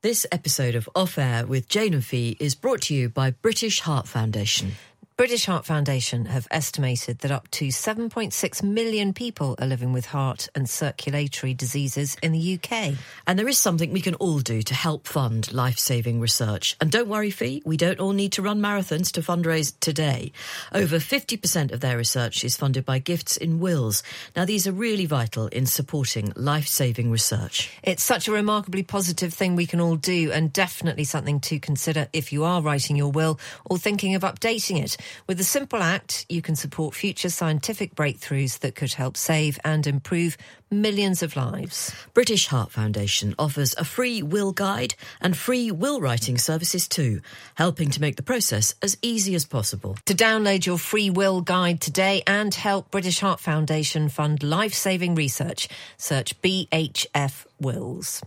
This episode of Off Air with Jane and Fi is brought to you by British Heart Foundation. British Heart Foundation have estimated that up to 7.6 million people are living with heart and circulatory diseases in the UK. And there is something we can all do to help fund life saving research. And don't worry, Fi, we don't all need to run marathons to fundraise today. Over 50% of their research is funded by gifts in wills. Now, these are really vital in supporting life saving research. It's such a remarkably positive thing we can all do, and definitely something to consider if you are writing your will or thinking of updating it. With a simple act, you can support future scientific breakthroughs that could help save and improve millions of lives. British Heart Foundation offers a free will guide and free will writing services too, helping to make the process as easy as possible. To download your free will guide today and help British Heart Foundation fund life saving research, search BHF Wills.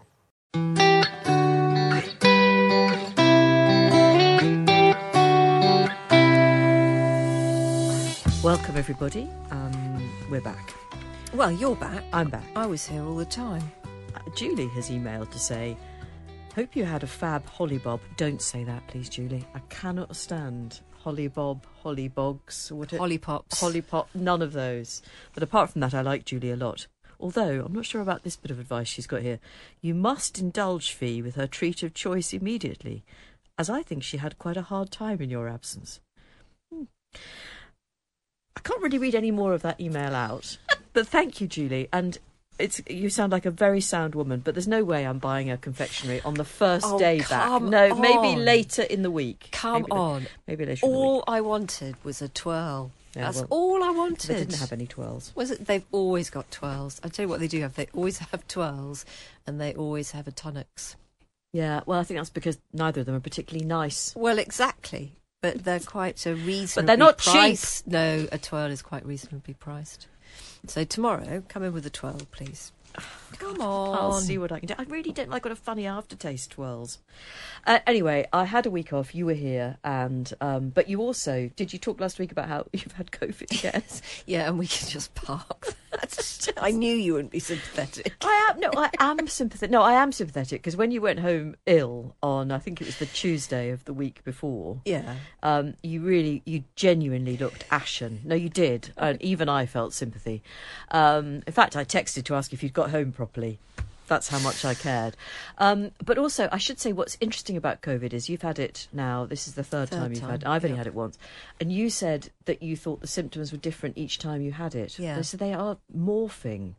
Welcome, everybody. Um, we're back. Well, you're back. I'm back. I was here all the time. Uh, Julie has emailed to say, Hope you had a fab hollybob. Don't say that, please, Julie. I cannot stand hollybob, hollybogs, what Hollypops. Hollypop, none of those. But apart from that, I like Julie a lot. Although, I'm not sure about this bit of advice she's got here. You must indulge Fi with her treat of choice immediately, as I think she had quite a hard time in your absence. Hmm. I can't really read any more of that email out. but thank you, Julie. And it's you sound like a very sound woman, but there's no way I'm buying a confectionery on the first Oh, day back. No, maybe later in the week. Come Maybe on. maybe later All. I wanted was a twirl. Yeah, That's well, all I wanted. They didn't have any twirls. Was it? They've always got twirls. I tell you what, they do have. They always have twirls, and they always have a tonics. Yeah, well, I think that's because neither of them are particularly nice. Well, exactly. But they're quite a reasonably. But they're not cheap. priced. No, a twirl is quite reasonably priced. So tomorrow, come in with a twirl, please. Come on. I'll see what I can do. I really don't like what a funny aftertaste twirls. Uh, anyway, I had a week off. You were here, and um, but you also did. You talk last week about how you've had COVID? Yes, Yeah, and we can just park. That's I knew you wouldn't be sympathetic. I am. No, I am sympathetic. No, I am sympathetic because when you went home ill on, I think it was the Tuesday of the week before. Yeah. Um, you really, you genuinely looked ashen. No, you did, and even I felt sympathy. Um, in fact, I texted to ask if you'd got home properly. That's how much I cared. Um, but also, I should say, what's interesting about COVID is you've had it now. This is the third, Third time you've had. time, I've only had it once, and you said that you thought the symptoms were different each time you had it. Yeah. So they are morphing.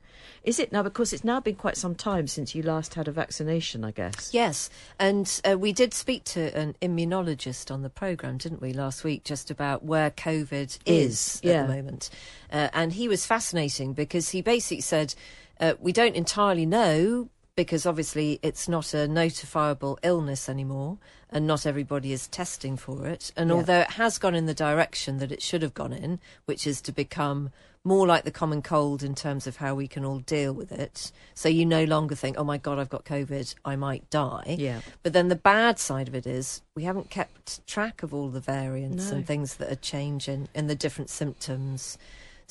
Is it now? Because it's now been quite some time since you last had a vaccination. I guess. Yes, and uh, we did speak to an immunologist on the programme, didn't we, last week, just about where COVID is, Is, at yeah. the moment. Uh, and he was fascinating because he basically said, uh, we don't entirely know because obviously it's not a notifiable illness anymore and not everybody is testing for it. And Yeah. although it has gone in the direction that it should have gone in, which is to become more like the common cold in terms of how we can all deal with it. So you no longer think, oh my God, I've got COVID, I might die. Yeah. But then the bad side of it is we haven't kept track of all the variants No. and things that are changing and the different symptoms.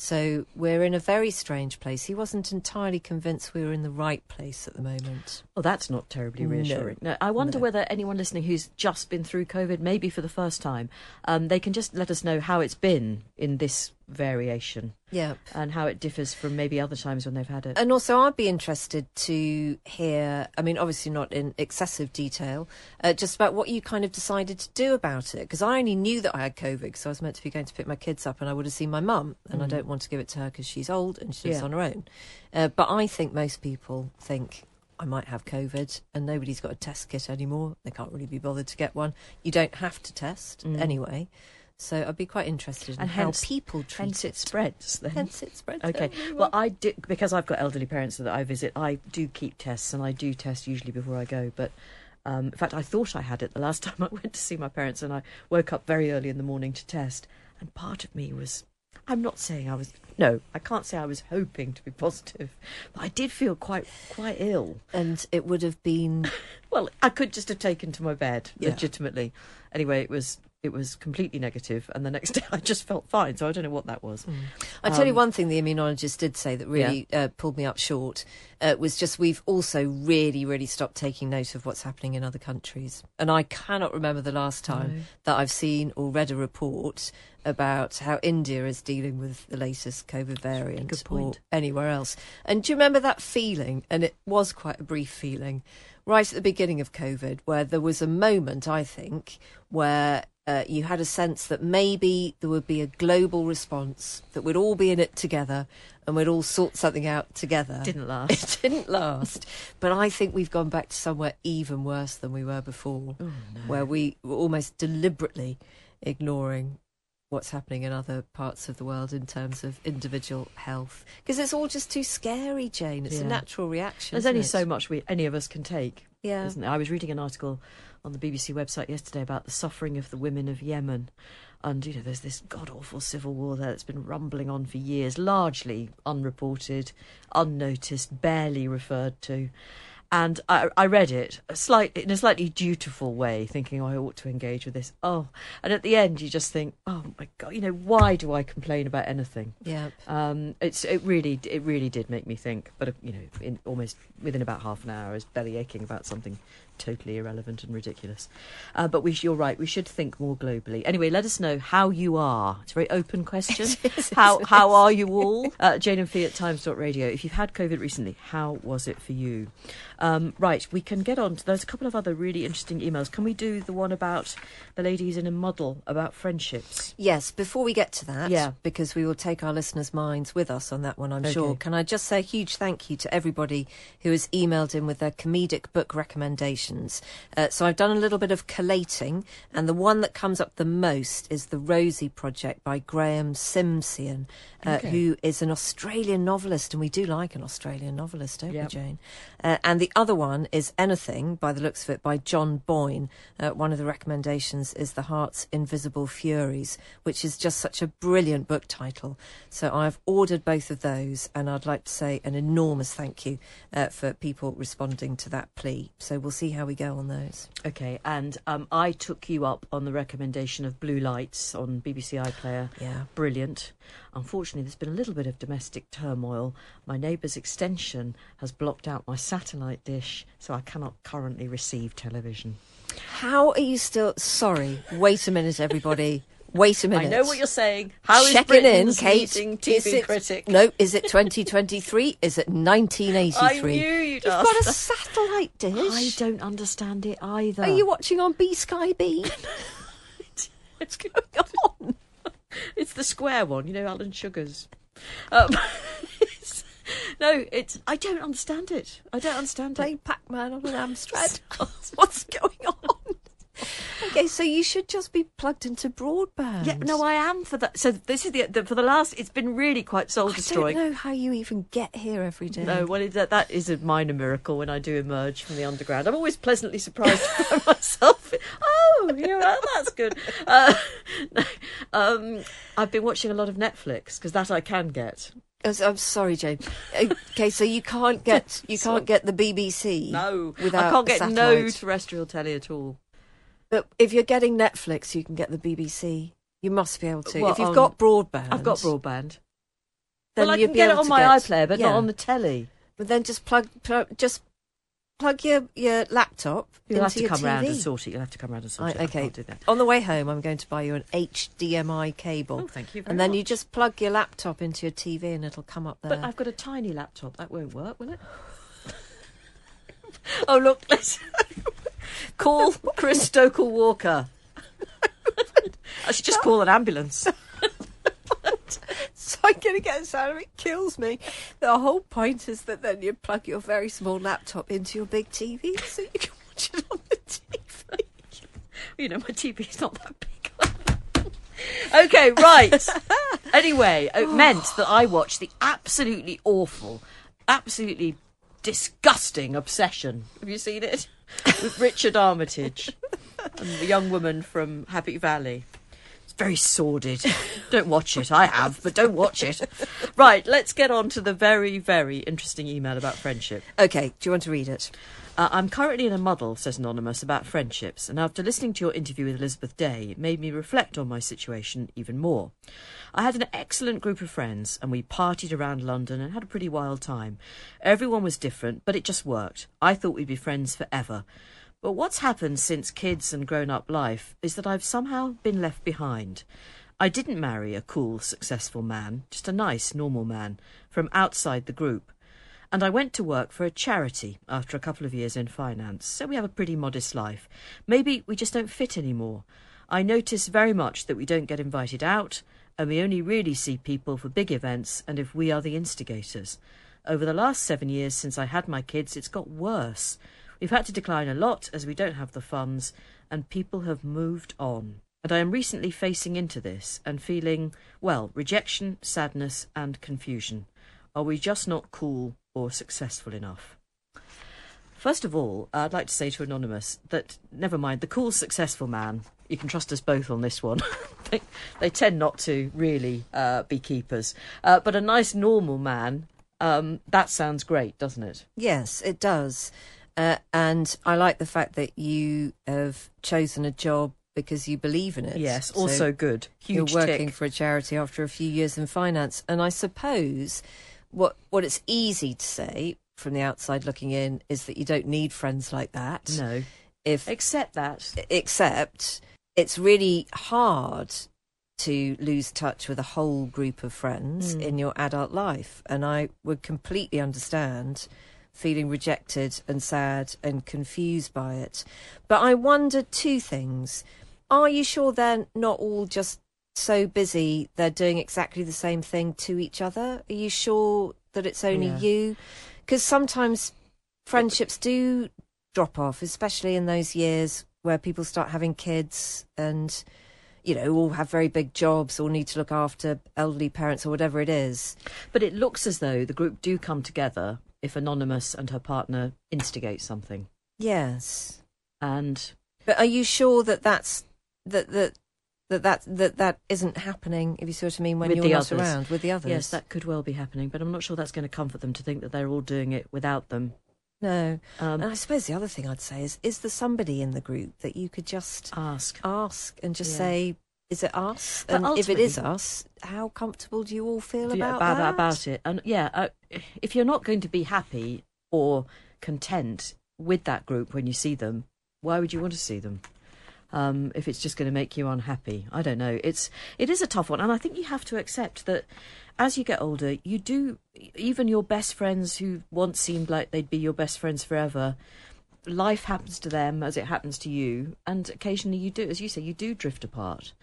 So we're in a very strange place. He wasn't entirely convinced we were in the right place at the moment. Well, that's not terribly No. reassuring. No, I wonder No. whether anyone listening who's just been through COVID, maybe for the first time, um, they can just let us know how it's been in this variation. Yeah. And how it differs from maybe other times when they've had it. And also, I'd be interested to hear, I mean, obviously not in excessive detail, uh, just about what you kind of decided to do about it. Because I only knew that I had COVID because I was meant to be going to pick my kids up and I would have seen my mum. And I don't want to give it to her because she's old and she lives Yeah. on her own. Uh, but I think most people think I might have COVID and nobody's got a test kit anymore. They can't really be bothered to get one. You don't have to test anyway. So I'd be quite interested in And how hence- people treat Hence it. it spreads. Then. Hence it spreads. Okay. Well, I do because I've got elderly parents that I visit. I do keep tests, and I do test usually before I go. But um, in fact, I thought I had it the last time I went to see my parents, and I woke up very early in the morning to test. And part of me was, I'm not saying I was. No, I can't say I was hoping to be positive, but I did feel quite quite ill. and it would have been Well, I could just have taken to my bed Yeah. legitimately. Anyway, it was it was completely negative, and the next day I just felt fine. So I don't know what that was. I tell you Um, one thing the immunologist did say that really uh, pulled me up short uh, was just we've also really, really stopped taking note of what's happening in other countries. And I cannot remember the last time that I've seen or read a report about how India is dealing with the latest COVID variant or anywhere else. And do you remember that feeling? And it was quite a brief feeling right at the beginning of COVID where there was a moment, I think, where uh, you had a sense that maybe there would be a global response, that we'd all be in it together and we'd all sort something out together. It didn't last. It didn't last. but I think we've gone back to somewhere even worse than we were before, Oh, where we were almost deliberately ignoring what's happening in other parts of the world in terms of individual health. Because it's all just too scary, Jane. It's a natural reaction. There's only it? so much we any of us can take. Yeah. Isn't there? I was reading an article on the BBC website yesterday about the suffering of the women of Yemen. And, you know, there's this god awful civil war there that's been rumbling on for years, largely unreported, unnoticed, barely referred to. And I, I read it a slight, in a slightly dutiful way, thinking, oh, I ought to engage with this. Oh, and at the end, you just think, oh my God, you know, why do I complain about anything? Yeah. Um, it's it really it really did make me think, but you know, in almost within about half an hour, I was belly aching about something totally irrelevant and ridiculous. Uh, but we, you're right, we should think more globally. Anyway, let us know how you are. It's a very open question. how how are you all? Uh, Jane and Fi at Times.radio. If you've had COVID recently, how was it for you? Um, right, we can get on to. There's a couple of other really interesting emails. Can we do the one about the lady who's in a muddle about friendships? Yes, before we get to that, Yeah. because we will take our listeners' minds with us on that one, I'm sure. Okay. Can I just say a huge thank you to everybody who has emailed in with their comedic book recommendations? Uh, so I've done a little bit of collating, and the one that comes up the most is The Rosie Project by Graeme Simsion, uh, Okay. who is an Australian novelist, and we do like an Australian novelist, don't Yep. we, Jane? Uh, and the other one is Anything, by the looks of it, by John Boyne. Uh, one of the recommendations is The Heart's Invisible Furies, which is just such a brilliant book title. So I've ordered both of those, and I'd like to say an enormous thank you uh, for people responding to that plea. So we'll see how we go on those. Okay, and um, I took you up on the recommendation of Blue Lights on BBC iPlayer. Yeah. Brilliant. Unfortunately, there's been a little bit of domestic turmoil. My neighbour's extension has blocked out my satellite dish, so I cannot currently receive television. How are you still. Sorry, wait a minute, everybody. Wait a minute. I know what you're saying. How is Checking in, Britain's Kate. leading Is TV it- critic? No, is it 2023? is it 1983? I knew you'd You've ask got a satellite dish. I don't understand it either. Are you watching on B Sky B? What's going on? It's the square one, you know, Alan Sugar's. Um, it's- no, it's. I don't understand it. I don't understand it. Playing Pac Man on an Amstrad. What's going on? Okay, so you should just be plugged into broadband. Yeah, no, I am for that. So this is the, the for the last. It's been really quite soul destroying. I don't know how you even get here every day. No, well, that that is a minor miracle when I do emerge from the underground. I'm always pleasantly surprised by myself. Oh, yeah, that's good. Uh, um, I've been watching a lot of Netflix because that I can get. Oh, I'm sorry, Jane. Okay, so you can't get you can't get the BBC. No, without I can't get no terrestrial telly at all. But if you're getting Netflix, you can get the BBC. You must be able to. If you've um, got broadband, I've got broadband. Then well, I you'd can be get it able on to my get- iPlayer, but yeah. not on the telly. But then just plug, plug just plug your, your laptop You'll into have to your come TV. round and sort it. You'll have to come round and sort Right, it. I okay. can't do that. On the way home, I'm going to buy you an HDMI cable. Oh, thank you very And then you much. just plug your laptop into your TV and it'll come up there. But I've got a tiny laptop. That won't work, will it? oh, look, let's call Chris Stokel Walker. I should just call an ambulance. so I'm going to get a sound of it kills me. The whole point is that then you plug your very small laptop into your big TV so you can watch it on the TV. You know, my TV is not that big. okay, right. anyway, it oh. meant that I watched the absolutely awful, absolutely disgusting Obsession. Have you seen it? With Richard Armitage and the young woman from Happy Valley. It's very sordid. Don't watch it. I have, but don't watch it. Right, let's get on to the very, very interesting email about friendship. Okay, do you want to read it? Uh, I'm currently in a muddle, says Anonymous, about friendships, and after listening to your interview with Elizabeth Day, it made me reflect on my situation even more. I had an excellent group of friends, and we partied around London and had a pretty wild time. Everyone was different, but it just worked. I thought we'd be friends forever. But what's happened since kids and grown up life is that I've somehow been left behind. I didn't marry a cool, successful man, just a nice, normal man from outside the group and I went to work for a charity after a couple of years in finance, so we have a pretty modest life. Maybe we just don't fit anymore. I notice very much that we don't get invited out, and we only really see people for big events and if we are the instigators. Over the last seven years since I had my kids, it's got worse. We've had to decline a lot as we don't have the funds, and people have moved on. And I am recently facing into this and feeling, well, rejection, sadness, and confusion. Are we just not cool or successful enough? First of all, I'd like to say to Anonymous that never mind the cool, successful man. You can trust us both on this one. they, they tend not to really uh, be keepers, uh, but a nice, normal man. Um, that sounds great, doesn't it? Yes, it does. Uh, and I like the fact that you have chosen a job because you believe in it. Yes, So also good. Huge you're working tick. for a charity after a few years in finance. And I suppose what what it's easy to say from the outside looking in is that you don't need friends like that. No, If except that. except it's really hard to lose touch with a whole group of friends Mm. in your adult life and i would completely understand feeling rejected and sad and confused by it but i wonder two things are you sure they're not all just so busy they're doing exactly the same thing to each other are you sure that it's only Yeah. you because sometimes friendships do drop off, especially in those years where people start having kids and, you know, all have very big jobs or need to look after elderly parents or whatever it is. But it looks as though the group do come together if Anonymous and her partner instigate something. Yes. And But are you sure that that's that that that that that, that isn't happening? If you see what I mean, when With you're the not others. around with the others. yes, that could well be happening, but I'm not sure that's going to comfort them to think that they're all doing it without them. no. Um, and I suppose the other thing I'd say is: is there somebody in the group that you could just ask. ask and just Yeah. say, "Is it us?" But And if it is us, how comfortable do you all feel Yeah, about about, that? about it. And yeah, uh, if you're not going to be happy or content with that group when you see them, why would you want to see them? Um, if it's just going to make you unhappy, I don't know. It's it is a tough one, and I think you have to accept that as you get older, you do even your best friends who once seemed like they'd be your best friends forever. Life happens to them as it happens to you, and occasionally you do, as you say, you do drift apart.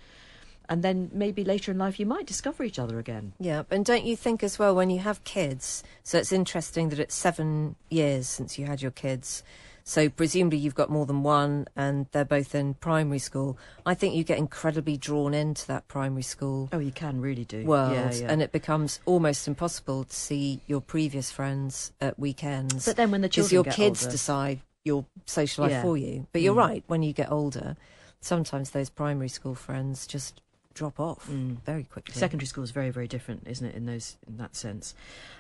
And then maybe later in life you might discover each other again. Yeah, and don't you think as well when you have kids? So it's interesting that it's seven years since you had your kids. So presumably you've got more than one, and they're both in primary school. I think you get incredibly drawn into that primary school Oh, you can really do. world, Yeah, yeah. and it becomes almost impossible to see your previous friends at weekends. But then when the because children your kids older- decide your social life Yeah. for you. But you're Mm. right. When you get older, sometimes those primary school friends just drop off Mm. very quickly. Secondary school is very, very different, isn't it? In those, in that sense.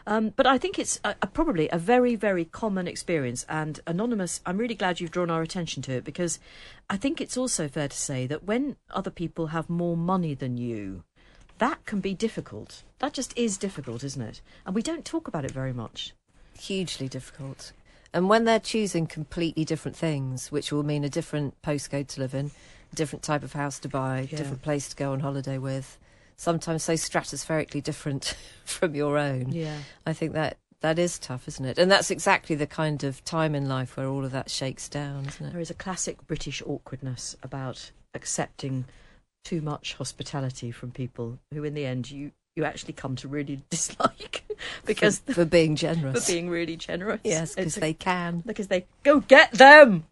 Um, but I think it's a, a, probably a very, very common experience. And anonymous, I'm really glad you've drawn our attention to it because I think it's also fair to say that when other people have more money than you, that can be difficult. That just is difficult, isn't it? And we don't talk about it very much. hugely difficult. And when they're choosing completely different things, which will mean a different postcode to live in, different type of house to buy, Yeah. different place to go on holiday with, sometimes so stratospherically different from your own. Yeah. I think that that is tough, isn't it? And that's exactly the kind of time in life where all of that shakes down, isn't There it? is a classic British awkwardness about accepting too much hospitality from people who, in the end, you, you actually come to really dislike because for, for being generous, for being really generous. yes, because they can. because they go get them.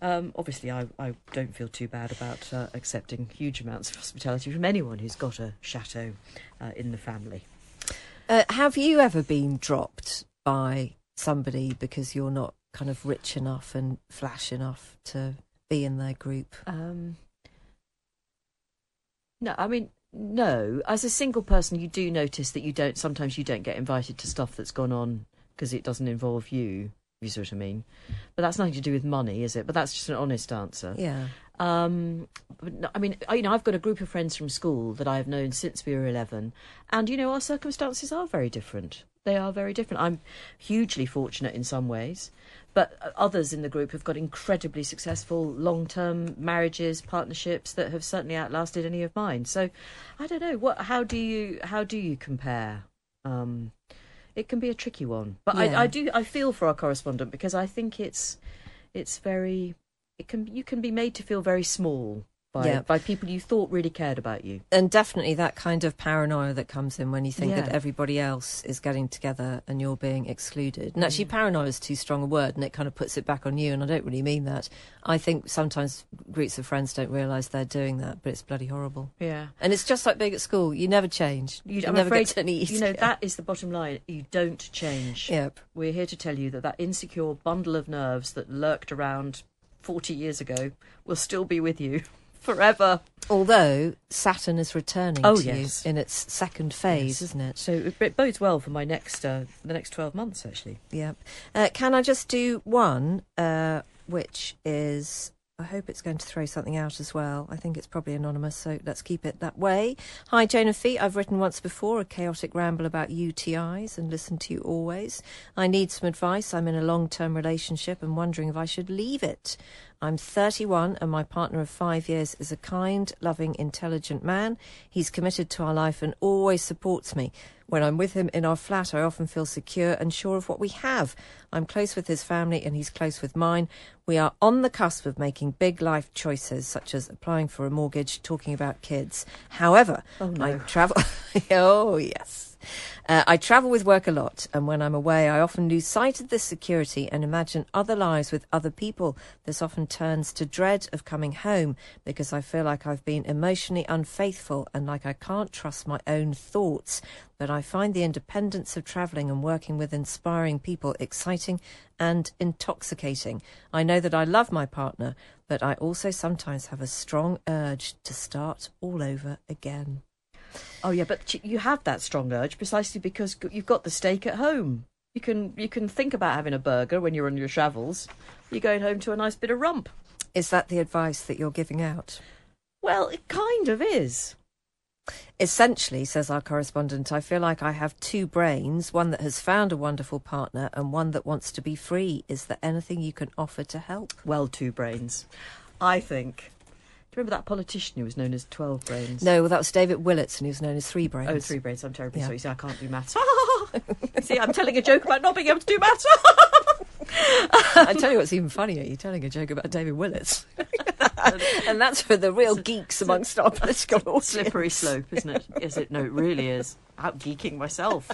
Um, obviously, I, I don't feel too bad about uh, accepting huge amounts of hospitality from anyone who's got a chateau uh, in the family. Uh, have you ever been dropped by somebody because you're not kind of rich enough and flash enough to be in their group? Um, no, I mean, no. As a single person, you do notice that you don't. Sometimes you don't get invited to stuff that's gone on because it doesn't involve you. You see what I mean. But that's nothing to do with money, is it? But that's just an honest answer. Yeah. Um, but no, I mean, I, you know, I've got a group of friends from school that I have known since we were eleven, and you know, our circumstances are very different. They are very different. I'm hugely fortunate in some ways, but uh, others in the group have got incredibly successful long-term marriages, partnerships that have certainly outlasted any of mine. So, I don't know what. How do you how do you compare? Um, it can be a tricky one, but Yeah. I, I do I feel for our correspondent because I think it's it's very it can you can be made to feel very small by Yeah. by people you thought really cared about you. And definitely that kind of paranoia that comes in when you think that everybody else is getting together and you're being excluded. And actually, mm. paranoia is too strong a word and it kind of puts it back on you. And I don't really mean that. I think sometimes groups of friends don't realise they're doing that, but it's bloody horrible. Yeah. And it's just like being at school. You never change. You, You never get any easier. you know that is the bottom line. You don't change. Yep. We're here to tell you that that insecure bundle of nerves that lurked around 40 years ago will still be with you forever. Although Saturn is returning Oh, to yes. you in its second phase, Yes. isn't it? So it- bodes well for my next uh, the next 12 months actually. Yep. Uh, can I just do one, uh, which is. I hope it's going to throw something out as well. I think it's probably anonymous, so let's keep it that way. Hi, Joan and Fi. I've written once before a chaotic ramble about UTIs and listened to you always. I need some advice. I'm in a long term relationship and wondering if I should leave it. I'm 31 and my partner of five years is a kind, loving, intelligent man. He's committed to our life and always supports me. When I'm with him in our flat, I often feel secure and sure of what we have. I'm close with his family and he's close with mine. We are on the cusp of making big life choices, such as applying for a mortgage, talking about kids. However, Oh, no. I travel. oh, yes. Uh, I travel with work a lot, and when I'm away, I often lose sight of this security and imagine other lives with other people. This often turns to dread of coming home because I feel like I've been emotionally unfaithful and like I can't trust my own thoughts. But I find the independence of travelling and working with inspiring people exciting and intoxicating. I know that I love my partner, but I also sometimes have a strong urge to start all over again. Oh yeah, but you have that strong urge precisely because you've got the steak at home. You can you can think about having a burger when you're on your travels. You're going home to a nice bit of rump. Is that the advice that you're giving out? Well, it kind of is. Essentially, says our correspondent, I feel like I have two brains, one that has found a wonderful partner and one that wants to be free. Is there anything you can offer to help? Well, two brains. I think. Do you remember that politician who was known as Twelve Brains? No, well, that was David Willetts, and he was known as Three Brains. Oh, three brains. I'm terribly Yeah. sorry. See, I can't do maths. See, I'm telling a joke about not being able to do maths. I tell you what's even funnier, you're telling a joke about David Willetts. and that's for the real geeks amongst our political audience. Slippery slope, isn't it? Is it? No, it really is. Out geeking myself.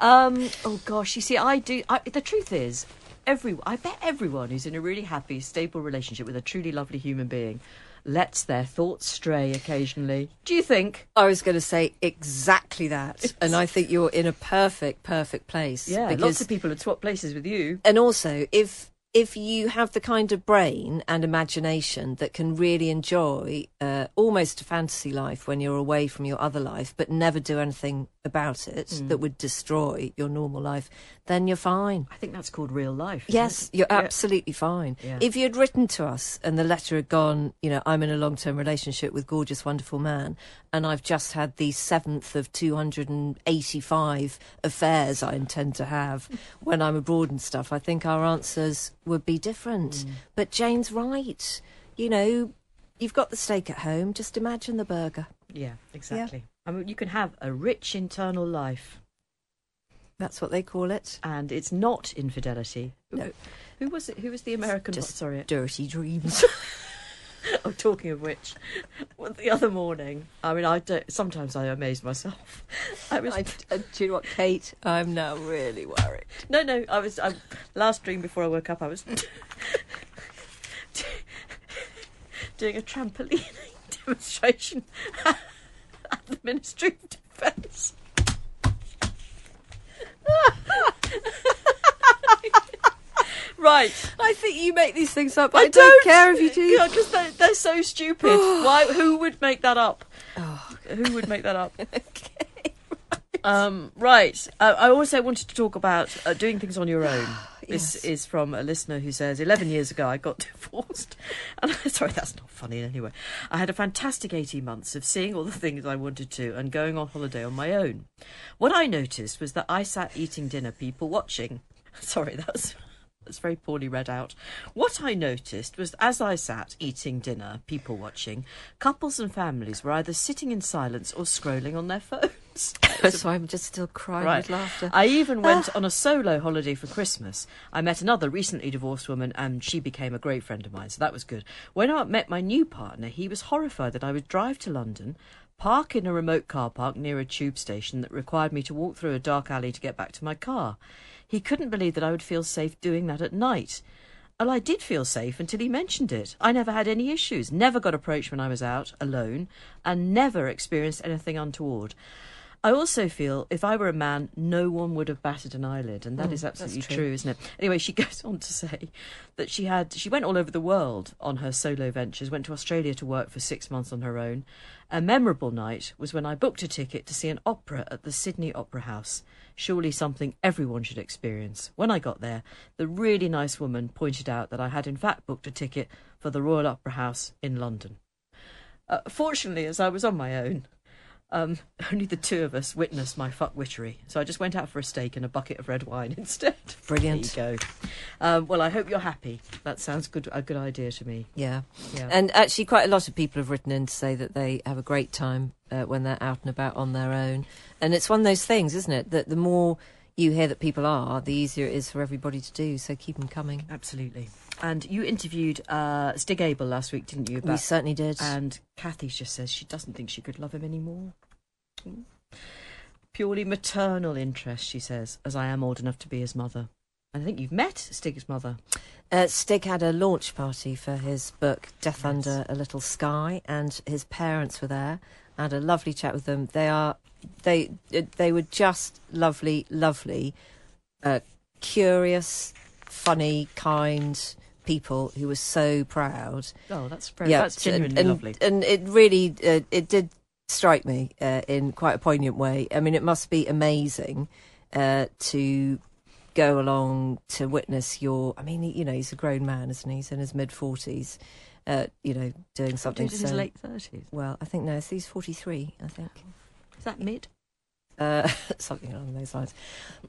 Um, oh gosh, you see, I do. I, the truth is, every I bet everyone who's in a really happy, stable relationship with a truly lovely human being lets their thoughts stray occasionally. Do you think? I was going to say exactly that. And I think you're in a perfect, perfect place. Yeah, because lots of people would swap places with you. and also if if you have the kind of brain and imagination that can really enjoy uh, almost a fantasy life when you're away from your other life, but never do anything about it Hmm. that would destroy your normal life, then you're fine. I think that's called real life. Yes, you're Yeah. absolutely fine. Yeah. If you'd written to us and the letter had gone, you know, I'm in a long term relationship with gorgeous, wonderful man, and I've just had the seventh of 285 affairs I intend to have when I'm abroad and stuff, I think our answers would be different. Mm. But Jane's right. You know, you've got the steak at home, just imagine the burger. Yeah, exactly. I mean, you can have a rich internal life, That's what they call it. and it's not infidelity. No. Who was it? Who was the American? Just sorry. Dirty dreams. Oh, talking of which, well, the other morning, I mean, I don't. Sometimes I amaze myself. I was I, uh, do you know what, Kate? I'm now really worried. no, no. I was I, last dream before I woke up. I was doing a trampoline demonstration at the Ministry of Defence. right. I think you make these things up. I, I, don't, care if you do. because they're, they're so stupid. Why? Who would make that up? Who would make that up? okay. Um, right. Uh, I also wanted to talk about uh, doing things on your own. This Yes. is from a listener who says, 11 years ago I got divorced. And sorry, that's not funny in any way. I had a fantastic 18 months of seeing all the things I wanted to and going on holiday on my own. What I noticed was that I sat eating dinner, people watching. Sorry, that's. That's very poorly read out. What I noticed was as I sat eating dinner, people watching, couples and families were either sitting in silence or scrolling on their phones. That's why I'm just still crying Right. with laughter. I even went ah. on a solo holiday for Christmas. I met another recently divorced woman and she became a great friend of mine, so that was good. When I met my new partner, he was horrified that I would drive to London, park in a remote car park near a tube station that required me to walk through a dark alley to get back to my car. He couldn't believe that I would feel safe doing that at night. Well, I did feel safe until he mentioned it. I never had any issues, never got approached when I was out alone, and never experienced anything untoward. I also feel if I were a man, no one would have batted an eyelid, and that is absolutely true. true, isn't it? Anyway, she goes on to say that she had she went all over the world on her solo ventures. Went to Australia to work for six months on her own. A memorable night was when I booked a ticket to see an opera at the Sydney Opera House. Surely something everyone should experience. When I got there, the really nice woman pointed out that I had in fact booked a ticket for the Royal Opera House in London. Uh, fortunately, as I was on my own, um, only the two of us witnessed my fuck witchery, So I just went out for a steak and a bucket of red wine instead. Brilliant. There you go. Um, well, I hope you're happy. That sounds good. A good idea to me. Yeah. Yeah. And actually, quite a lot of people have written in to say that they have a great time uh, when they're out and about on their own. And it's one of those things, isn't it? That the more you hear that people are, the easier it is for everybody to do. So keep them coming. Absolutely. And you interviewed uh, Stig Abell last week, didn't you? we certainly did. and Kathy just says she doesn't think she could love him anymore. Mm. Purely maternal interest, she says, as I am old enough to be his mother. And I think you've met Stig's mother. Uh, Stig had a launch party for his book Death Yes. Under a Little Sky, and his parents were there. I had a lovely chat with them. They are they uh, they were just lovely, lovely, uh, curious, funny, kind people who were so proud. Oh, that's very, that's and- genuinely and, lovely. and it really uh, it did strike me uh, in quite a poignant way. I mean, it must be amazing uh, to go along to witness your. I mean, you know, he's a grown man, isn't he? He's in his mid forties. Uh, you know, doing something. He's in his so- late 30s. Well, I think no, so he's forty three. I think. Is that mid? Uh, something along those lines.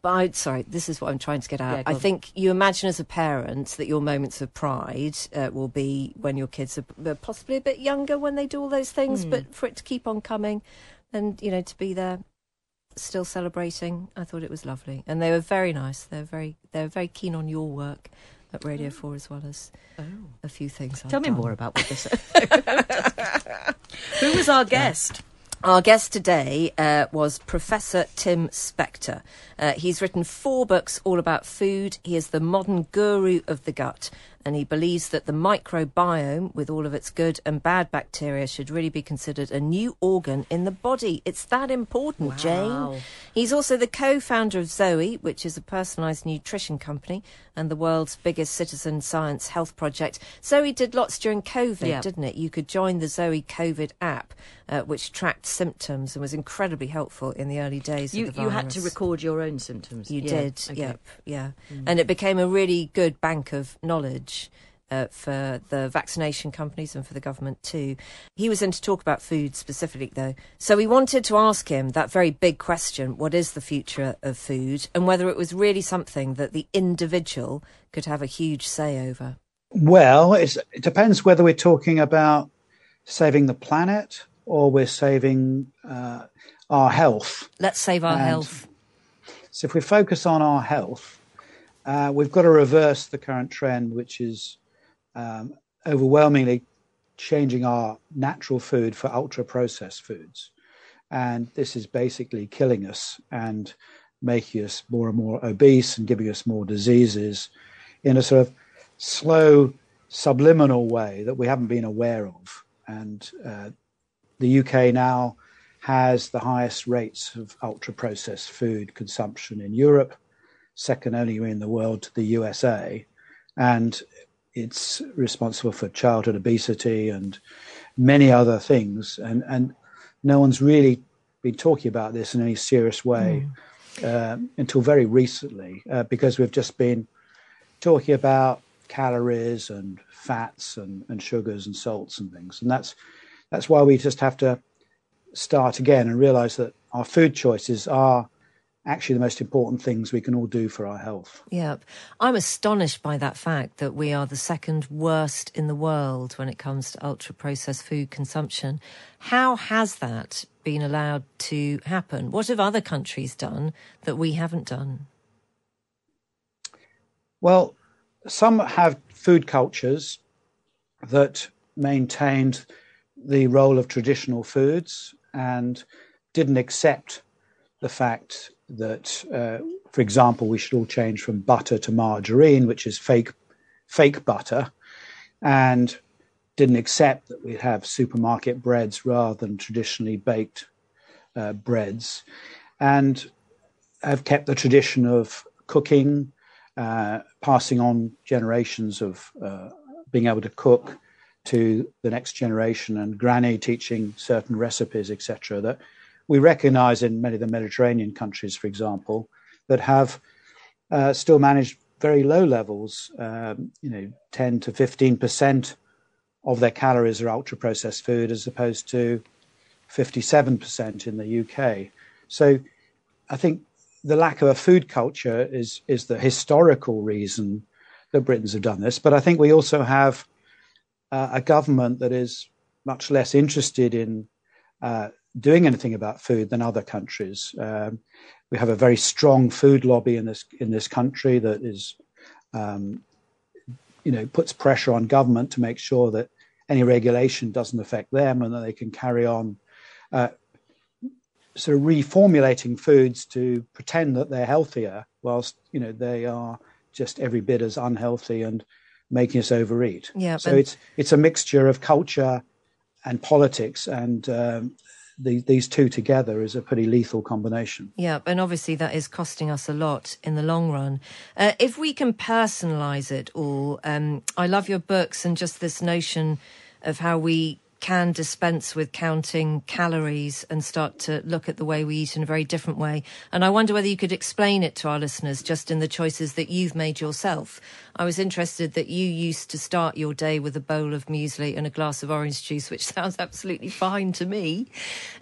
But I, sorry, this is what I'm trying to get at. Yeah, I think you imagine as a parent that your moments of pride uh, will be when your kids are possibly a bit younger when they do all those things, Hmm. but for it to keep on coming and, you know, to be there still celebrating, I thought it was lovely. And they were very nice. They're very, they were very keen on your work at Radio 4 as well as Oh. a few things. I've Tell me done. more about what this Who was our guest? Our guest today uh, was Professor Tim Spector. Uh, he's written four books all about food. He is the modern guru of the gut, and he believes that the microbiome, with all of its good and bad bacteria, should really be considered a new organ in the body. It's that important, Wow. Jane. He's also the co founder of Zoe, which is a personalised nutrition company, and the world's biggest citizen science health project. Zoe did lots during COVID, yeah. didn't it? You could join the Zoe COVID app, uh, which tracked symptoms and was incredibly helpful in the early days you, of the virus. You had to record your own symptoms. You yeah. did, okay. yep, yeah. Mm. And it became a really good bank of knowledge uh, for the vaccination companies and for the government too. He was in to talk about food specifically, though. So we wanted to ask him that very big question what is the future of food? And whether it was really something that the individual could have a huge say over. Well, it depends whether we're talking about saving the planet or we're saving uh, our health. Let's save our and health. So if we focus on our health, uh, we've got to reverse the current trend, which is um, overwhelmingly changing our natural food for ultra processed foods. And this is basically killing us and making us more and more obese and giving us more diseases in a sort of slow, subliminal way that we haven't been aware of. And uh, the UK now has the highest rates of ultra processed food consumption in Europe, second only in the world to the USA. And it's responsible for childhood obesity and many other things. And, and no one's really been talking about this in any serious way mm. until very recently, uh, because we've just been talking about calories and fats and, and sugars and salts and things. And that's that's why we just have to start again and realize that our food choices are actually the most important things we can all do for our health. Yep. I'm astonished by that fact that we are the second worst in the world when it comes to ultra processed food consumption. How has that been allowed to happen? What have other countries done that we haven't done? Well, some have food cultures that maintained the role of traditional foods and didn't accept the fact that, uh, for example, we should all change from butter to margarine, which is fake fake butter, and didn't accept that we'd have supermarket breads rather than traditionally baked uh, breads, and have kept the tradition of cooking, uh, passing on generations of uh, being able to cook to the next generation, and granny teaching certain recipes, etc. That we recognize in many of the Mediterranean countries, for example, that have uh, still managed very low levels, um, you know, 10 to 15% of their calories are ultra processed food as opposed to 57% in the UK. So I think the lack of a food culture is, is the historical reason that Britons have done this. But I think we also have uh, a government that is much less interested in uh, doing anything about food than other countries. Um, we have a very strong food lobby in this in this country that is, um, you know, puts pressure on government to make sure that any regulation doesn't affect them and that they can carry on. Uh, sort of reformulating foods to pretend that they're healthier, whilst you know they are just every bit as unhealthy and making us overeat. Yeah, so it's it's a mixture of culture and politics and um, the, these two together is a pretty lethal combination. Yeah, and obviously that is costing us a lot in the long run. Uh, if we can personalise it all, um, I love your books and just this notion of how we can dispense with counting calories and start to look at the way we eat in a very different way. And I wonder whether you could explain it to our listeners just in the choices that you've made yourself. I was interested that you used to start your day with a bowl of muesli and a glass of orange juice, which sounds absolutely fine to me.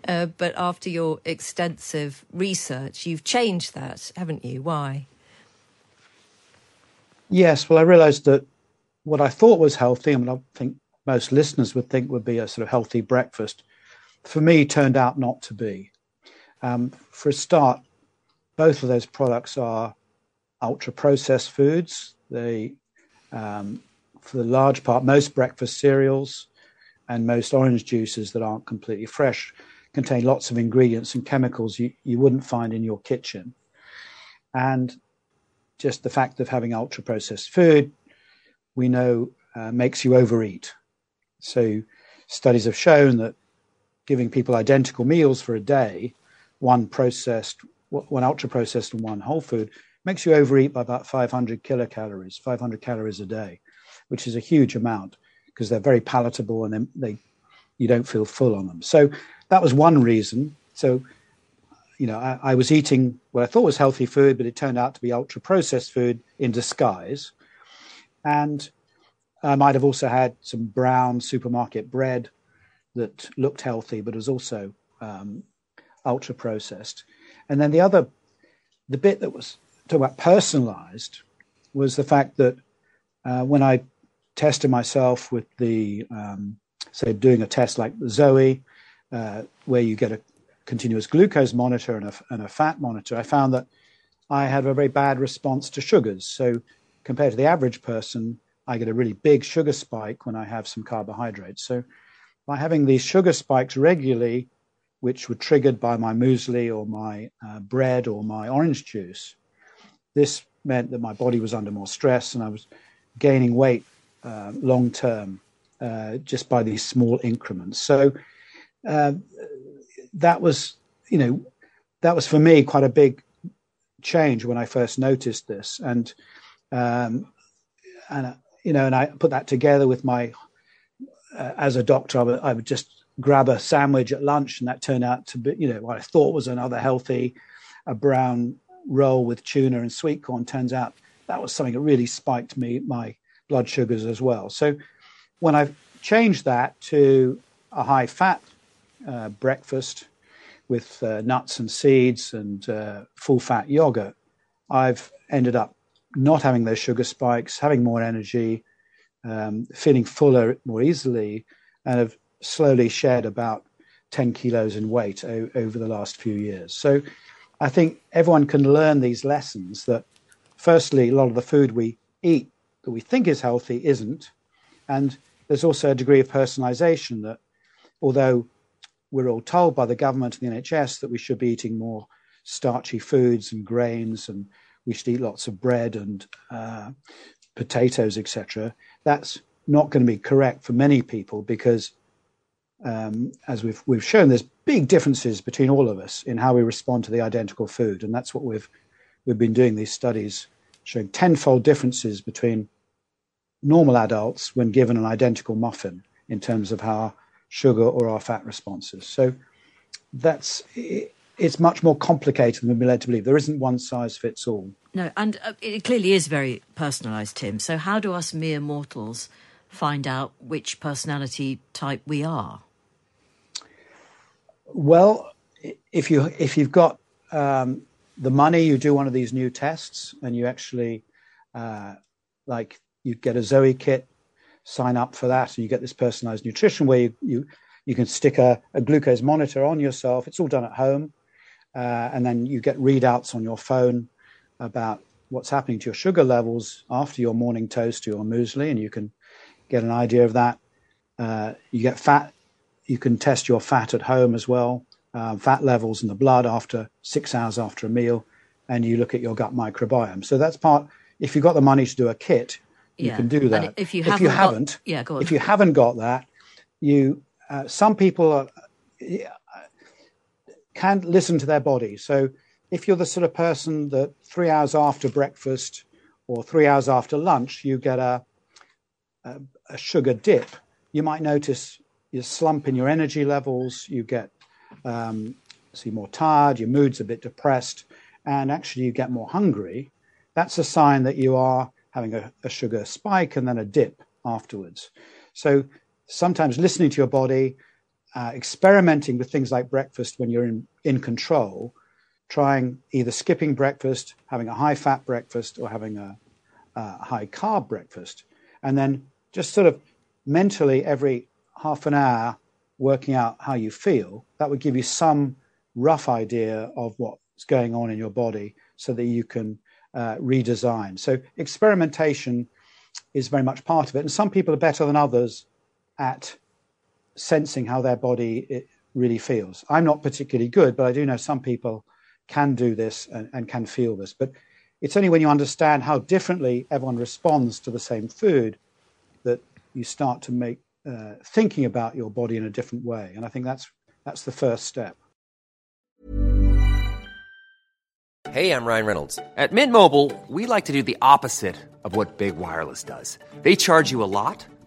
Uh, but after your extensive research, you've changed that, haven't you? Why? Yes, well, I realised that what I thought was healthy, I mean, I think most listeners would think would be a sort of healthy breakfast, for me turned out not to be. Um, for a start, both of those products are ultra processed foods. They, um, for the large part, most breakfast cereals and most orange juices that aren't completely fresh contain lots of ingredients and chemicals you, you wouldn't find in your kitchen. And just the fact of having ultra processed food, we know uh, makes you overeat. So studies have shown that giving people identical meals for a day, one processed, one ultra processed and one whole food, makes you overeat by about 500 kilocalories, 500 calories a day, which is a huge amount because they're very palatable and they you don't feel full on them. So that was one reason. So you know, I, I was eating what I thought was healthy food, but it turned out to be ultra processed food in disguise. And I might have also had some brown supermarket bread that looked healthy, but was also um, ultra processed. And then the other, the bit that was talk about personalized, was the fact that uh, when I tested myself with the, um, say, doing a test like Zoe, uh, where you get a continuous glucose monitor and a, and a fat monitor, I found that I had a very bad response to sugars. So compared to the average person, I get a really big sugar spike when I have some carbohydrates. So by having these sugar spikes regularly, which were triggered by my muesli or my uh, bread or my orange juice, this meant that my body was under more stress and I was gaining weight uh, long term uh, just by these small increments. So uh, that was, you know, that was for me quite a big change when I first noticed this, and um, and you know, and I put that together with my uh, as a doctor, I would, I would, just grab a sandwich at lunch, and that turned out to be, you know, what I thought was another healthy, a brown roll with tuna and sweet corn. Turns out that was something that really spiked me my blood sugars as well. So when I've changed that to a high fat uh, breakfast with uh, nuts and seeds and uh, full fat yogurt, I've ended up not having those sugar spikes, having more energy, um, feeling fuller more easily, and have slowly shed about 10 kilos in weight o- over the last few years. So I think everyone can learn these lessons that, firstly, a lot of the food we eat that we think is healthy isn't. And there's also a degree of personalization that, although we're all told by the government and the NHS that we should be eating more starchy foods and grains and we should eat lots of bread and uh, potatoes, etc. That's not going to be correct for many people because, um, as we've we've shown, there's big differences between all of us in how we respond to the identical food, and that's what we've we've been doing these studies showing tenfold differences between normal adults when given an identical muffin in terms of how sugar or our fat responses. So that's it's much more complicated than we're led to believe. There isn't one size fits all. No, and uh, it clearly is very personalised, Tim. So how do us mere mortals find out which personality type we are? Well, if you if you've got um, the money, you do one of these new tests, and you actually uh, like you get a Zoe kit sign up for that and you get this personalized nutrition where you, you, you can stick a, a, glucose monitor on yourself. It's all done at home. Uh, and then you get readouts on your phone about what's happening to your sugar levels after your morning toast or your muesli, and you can get an idea of that. Uh, you get fat, you can test your fat at home as well, uh, fat levels in the blood after six hours after a meal, and you look at your gut microbiome. So that's part, if you've got the money to do a kit, you yeah. can do that. And if you haven't, if you haven't got, yeah, go on. If you haven't got that, you uh, some people are, can listen to their body. So if you're the sort of person that three hours after breakfast or three hours after lunch you get a, a, a sugar dip, you might notice you slump in your energy levels. You get um, see more tired. Your mood's a bit depressed, and actually you get more hungry. That's a sign that you are having a, a sugar spike and then a dip afterwards. So sometimes listening to your body, uh, experimenting with things like breakfast when you're in, in control, trying either skipping breakfast, having a high fat breakfast, or having a, a high carb breakfast. And then just sort of mentally every half an hour working out how you feel. That would give you some rough idea of what's going on in your body so that you can uh, redesign. So experimentation is very much part of it, and some people are better than others at sensing how their body really feels. I'm not particularly good, but I do know some people can do this and, and can feel this. But it's only when you understand how differently everyone responds to the same food that you start to make uh, thinking about your body in a different way. And I think that's that's the first step. Hey, I'm Ryan Reynolds. At Mint Mobile, we like to do the opposite of what Big Wireless does. They charge you a lot,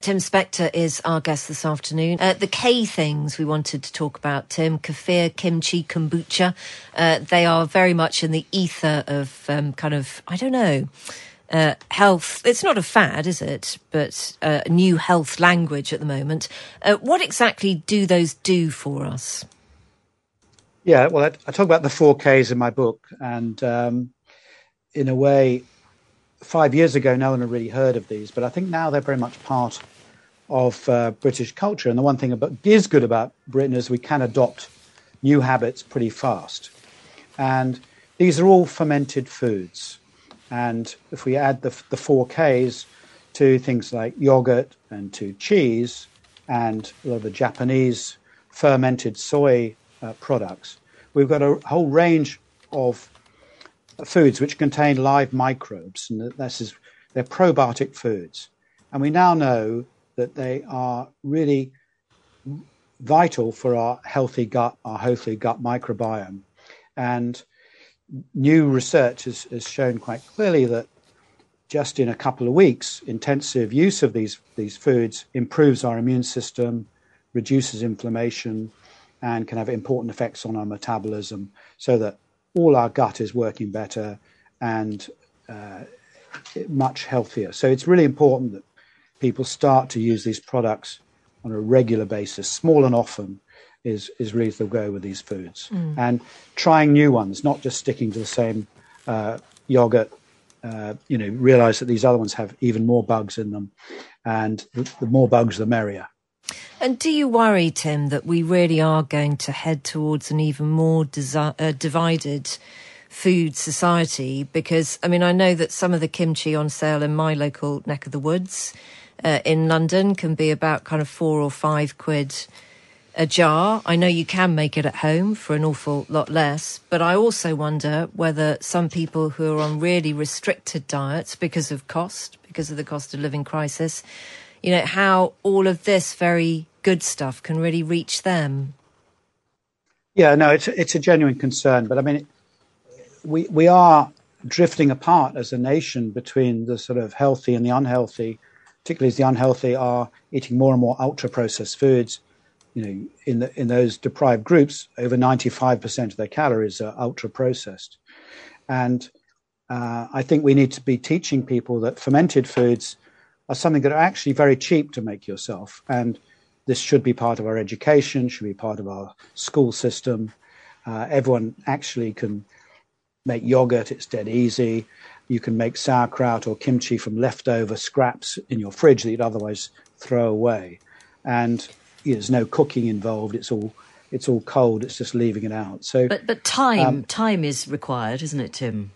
Tim Spector is our guest this afternoon. Uh, the K things we wanted to talk about, Tim, kefir, kimchi, kombucha, uh, they are very much in the ether of um, kind of, I don't know, uh, health. It's not a fad, is it? But uh, a new health language at the moment. Uh, what exactly do those do for us? Yeah, well, I, I talk about the four Ks in my book, and um, in a way, five years ago, no one had really heard of these, but I think now they're very much part of uh, British culture. And the one thing about is good about Britain is we can adopt new habits pretty fast, and these are all fermented foods. And if we add the, the four Ks to things like yogurt and to cheese and a lot of the Japanese fermented soy uh, products, we've got a whole range of foods which contain live microbes. And this is, they're probiotic foods. And we now know that they are really vital for our healthy gut, our healthy gut microbiome. And new research has, has shown quite clearly that just in a couple of weeks, intensive use of these, these foods improves our immune system, reduces inflammation, and can have important effects on our metabolism so that all our gut is working better and uh, much healthier. So it's really important that people start to use these products on a regular basis, small and often, is is really the go with these foods mm. and trying new ones, not just sticking to the same uh, yogurt. Uh, you know, realize that these other ones have even more bugs in them, and the, the more bugs, the merrier. And do you worry, Tim, that we really are going to head towards an even more desi- uh, divided food society? Because, I mean, I know that some of the kimchi on sale in my local neck of the woods uh, in London can be about kind of four or five quid a jar. I know you can make it at home for an awful lot less, but I also wonder whether some people who are on really restricted diets because of cost, because of the cost of living crisis, you know, how all of this very good stuff can really reach them. Yeah, no, it's it's a genuine concern, but I mean, we we are drifting apart as a nation between the sort of healthy and the unhealthy. Particularly as the unhealthy are eating more and more ultra processed foods you know, in the, in those deprived groups, over 95% of their calories are ultra processed. And uh, I think we need to be teaching people that fermented foods are something that are actually very cheap to make yourself. And this should be part of our education, should be part of our school system. Uh, everyone actually can make yogurt, it's dead easy. You can make sauerkraut or kimchi from leftover scraps in your fridge that you'd otherwise throw away. And you know, there's no cooking involved. It's all it's all cold. It's just leaving it out. So, but but time um, time is required, isn't it, Tim?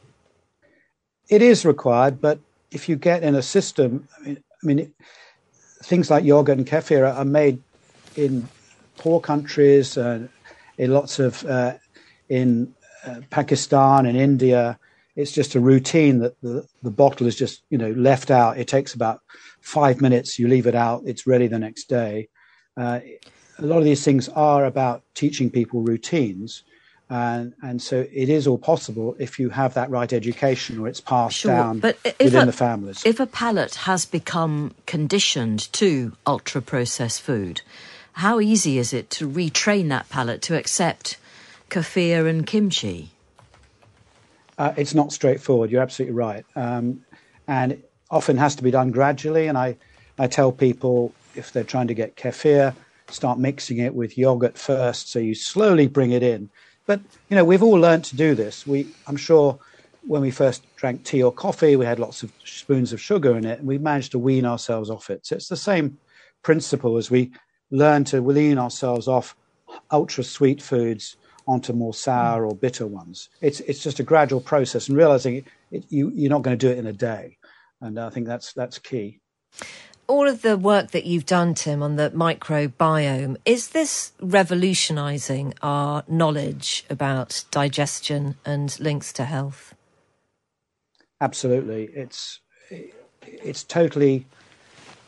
It is required, but if you get in a system, I mean, I mean it, things like yogurt and kefir are, made in poor countries, uh, in lots of uh, in uh, Pakistan and India. It's just a routine that the, the bottle is just you know left out. It takes about five minutes. You leave it out. It's ready the next day uh, a lot of these things are about teaching people routines. And, and so it is all possible if you have that right education or it's passed sure, down but within a, the families. If a palate has become conditioned to ultra processed food, how easy is it to retrain that palate to accept kefir and kimchi? Uh, it's not straightforward. You're absolutely right. Um, and it often has to be done gradually. And I, I tell people if they're trying to get kefir, start mixing it with yogurt first, so you slowly bring it in. But you know, we've all learned to do this. We, I'm sure, when we first drank tea or coffee, we had lots of spoons of sugar in it, and we managed to wean ourselves off it. So it's the same principle as we learn to wean ourselves off ultra sweet foods onto more sour or bitter ones. It's it's just a gradual process, and realizing it, it, you you're not going to do it in a day. and I think that's that's key. All of the work that you've done, Tim, on the microbiome, is this revolutionising our knowledge about digestion and links to health? Absolutely, it's it's totally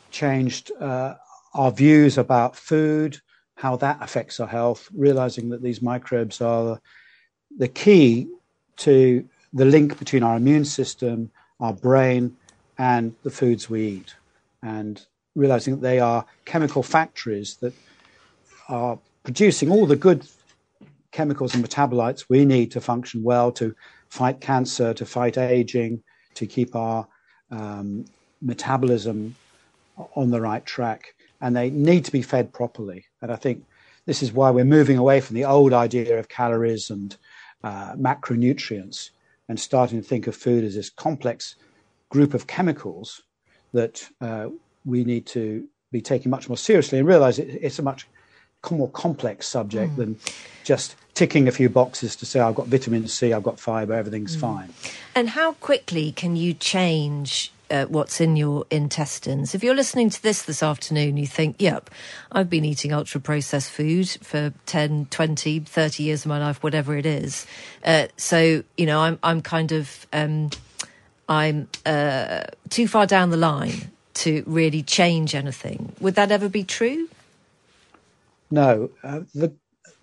changed uh, our views about food, how that affects our health, realizing that these microbes are the key to the link between our immune system, our brain, and the foods we eat. And realizing that they are chemical factories that are producing all the good chemicals and metabolites we need to function well, to fight cancer, to fight aging, to keep our um, metabolism on the right track. And they need to be fed properly. And I think this is why we're moving away from the old idea of calories and uh, macronutrients and starting to think of food as this complex group of chemicals that uh, we need to be taking much more seriously and realize it, it's a much more complex subject mm. than just ticking a few boxes to say I've got vitamin C, I've got fiber, everything's mm. fine. And how quickly can you change uh, what's in your intestines. If you're listening to this this afternoon, you think, yep, I've been eating ultra processed food for 10, 20, 30 years of my life, whatever it is. Uh, so, you know, I'm, I'm kind of, um, I'm uh, too far down the line to really change anything. Would that ever be true? No. Uh, the,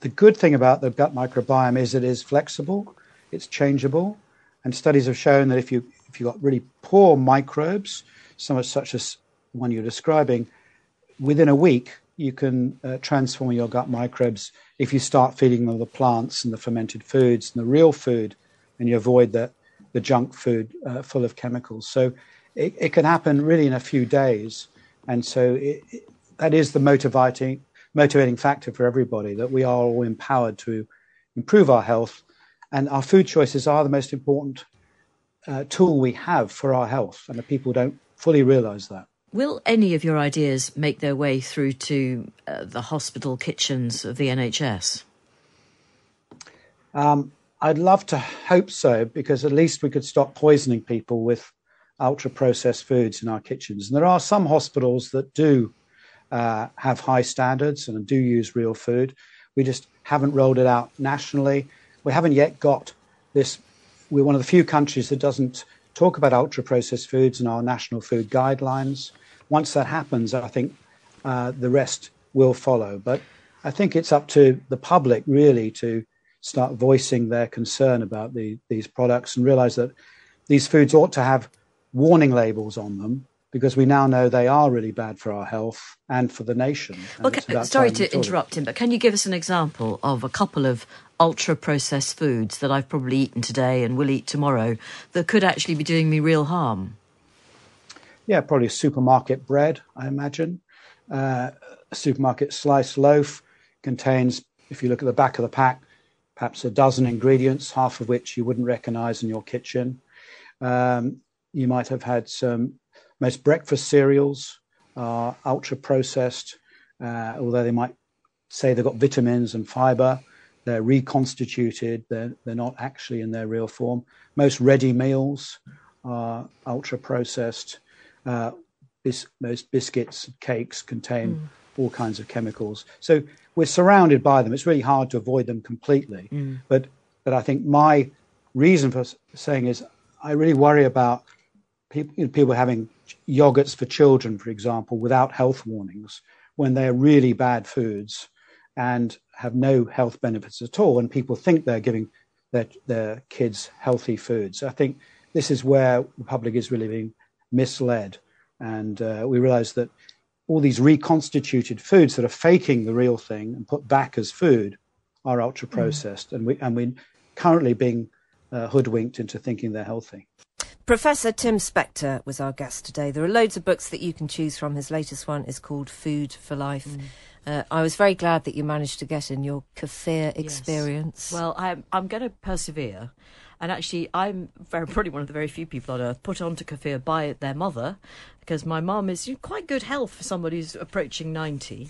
the good thing about the gut microbiome is it is flexible, it's changeable. And studies have shown that if you if you've got really poor microbes, some such as one you're describing, within a week you can uh, transform your gut microbes if you start feeding them the plants and the fermented foods and the real food, and you avoid the, the junk food uh, full of chemicals. So it, it, can happen really in a few days. And so it, it, that is the motivating, motivating factor for everybody that we are all empowered to improve our health. And our food choices are the most important uh, tool we have for our health, and the people don't fully realise that. Will any of your ideas make their way through to uh, the hospital kitchens of the NHS? Um, I'd love to hope so, because at least we could stop poisoning people with ultra processed foods in our kitchens. And there are some hospitals that do uh, have high standards and do use real food. We just haven't rolled it out nationally. We haven't yet got this we're one of the few countries that doesn't talk about ultra processed foods in our national food guidelines. Once that happens, I think uh, the rest will follow. But I think it's up to the public really to start voicing their concern about the, these products and realize that these foods ought to have warning labels on them because we now know they are really bad for our health and for the nation. Well, can, sorry to interrupt him, but can you give us an example of a couple of ultra processed foods that I've probably eaten today and will eat tomorrow that could actually be doing me real harm? Yeah, probably supermarket bread, I imagine. Uh, a supermarket sliced loaf contains, if you look at the back of the pack, perhaps a dozen ingredients, half of which you wouldn't recognize in your kitchen. Um, you might have had some, most breakfast cereals are ultra processed, uh, although they might say they've got vitamins and fiber they're reconstituted, they're, they're not actually in their real form. Most ready meals are ultra processed. Uh, bis- most biscuits, cakes contain mm. all kinds of chemicals. So we're surrounded by them. It's really hard to avoid them completely. Mm. But, but I think my reason for saying is I really worry about people, you know, people having yogurts for children, for example, without health warnings when they're really bad foods and have no health benefits at all, and people think they're giving their, their kids healthy foods. I think this is where the public is really being misled, and uh, we realize that all these reconstituted foods that are faking the real thing and put back as food are ultra processed, mm. and we and we're currently being uh, hoodwinked into thinking they're healthy. Professor Tim Spector was our guest today. There are loads of books that you can choose from. His latest one is called Food for Life. Mm. Uh, I was very glad that you managed to get in your kefir experience. Yes. Well, I'm I'm going to persevere, and actually, I'm very probably one of the very few people on earth put onto kefir by their mother, because my mum is in quite good health for somebody who's approaching ninety.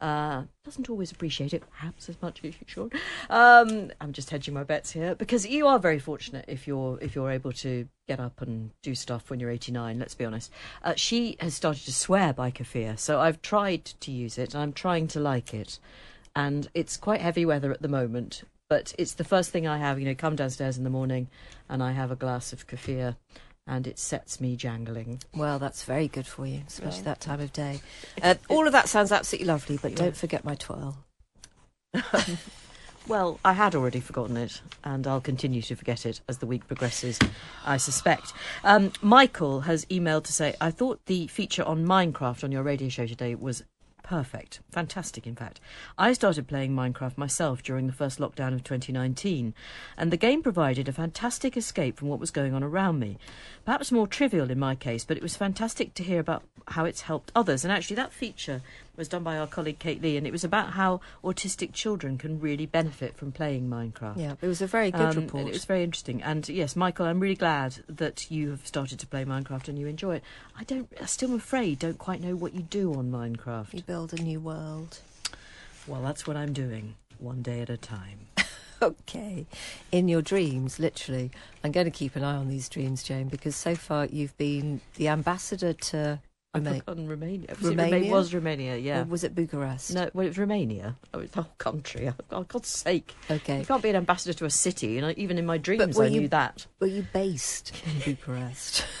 Uh, doesn't always appreciate it, perhaps as much as you should. Um, I'm just hedging my bets here because you are very fortunate if you're if you're able to get up and do stuff when you're 89. Let's be honest. Uh, she has started to swear by kefir, so I've tried to use it and I'm trying to like it. And it's quite heavy weather at the moment, but it's the first thing I have. You know, come downstairs in the morning, and I have a glass of kefir, and it sets me jangling. Well, that's very good for you, especially that time of day. Uh, all of that sounds absolutely lovely, but don't forget my twirl. Well, I had already forgotten it, and I'll continue to forget it as the week progresses, I suspect. Um, Michael has emailed to say, I thought the feature on Minecraft on your radio show today was perfect. Fantastic, in fact. I started playing Minecraft myself during the first lockdown of 2019, and the game provided a fantastic escape from what was going on around me. Perhaps more trivial in my case, but it was fantastic to hear about how it's helped others. And actually, that feature was done by our colleague Kate Lee, and it was about how autistic children can really benefit from playing Minecraft. Yeah, it was a very good Um, report. and it was very interesting. And yes, Michael, I'm really glad that you have started to play Minecraft and you enjoy it. I don't, I still am afraid, don't quite know what you do on Minecraft. You build a new world. Well, that's what I'm doing, one day at a time. Okay. In your dreams, literally. I'm going to keep an eye on these dreams, Jane, because so far you've been the ambassador to I've Roma- forgotten Romania. Was it Romania? Roma- was Romania, yeah. Or was it Bucharest? no, well, it was Romania. Oh, it's the whole country. Oh, God's sake. Okay. You can't be an ambassador to a city. You know, even in my dreams, I you- knew that. Were you based in Bucharest?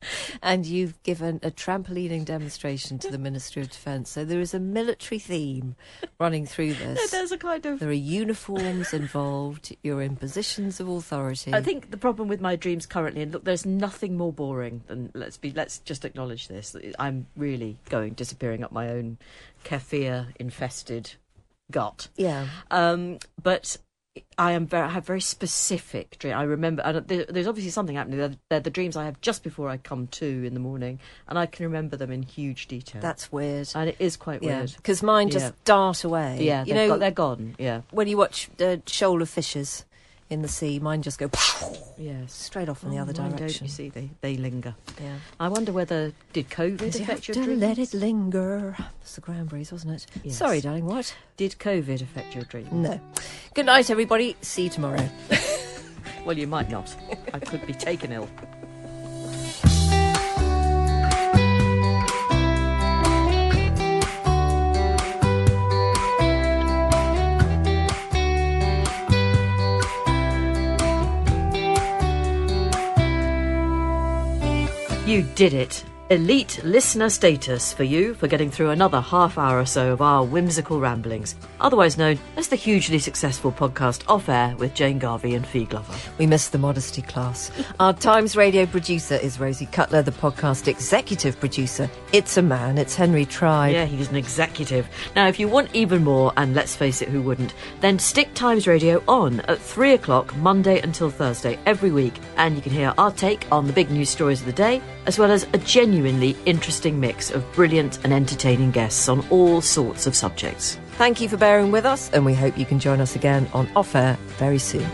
and you've given a trampolining demonstration to the Ministry of Defence. So there is a military theme running through No, this. there's a kind of. There are uniforms involved. You're in positions of authority. I think the problem with my dreams currently, and look, there's nothing more boring than let's be. Let's just acknowledge this. I'm really going disappearing up my own kefir infested gut. Yeah. Um, but I am very, I have very specific dreams. I remember don't, there, there's obviously something happening. They're, they're the dreams I have just before I come to in the morning, and I can remember them in huge detail. That's weird. and it is quite Yeah, weird. because mine just Yeah. dart away. Yeah, you know, got, they're gone. Yeah, when you watch the shoal of fishes in the sea, mine just go yes. straight off in the Oh, other mine don't, direction. you see, they they linger. Yeah. I wonder whether did COVID You have affect your to dreams? let it linger. It's the Cranberries, wasn't it? Yes. Sorry, darling. What? Did COVID affect your dreams? No. Good night, everybody. See you tomorrow. Well, you might not. I could be taken ill. You did it. Elite listener status for you for getting through another half hour or so of our whimsical ramblings, otherwise known as the hugely successful podcast Off Air with Jane Garvey and Fi Glover. We missed the modesty class. Our Times Radio producer is Rosie Cutler, the podcast executive producer. It's a man, it's Henry Tribe. Yeah, he's an executive. Now, if you want even more, and let's face it, who wouldn't, then stick Times Radio on at 3 o'clock Monday until Thursday every week, and you can hear our take on the big news stories of the day, as well as a genuinely interesting mix of brilliant and entertaining guests on all sorts of subjects. Thank you for bearing with us, and we hope you can join us again on Off Air very soon.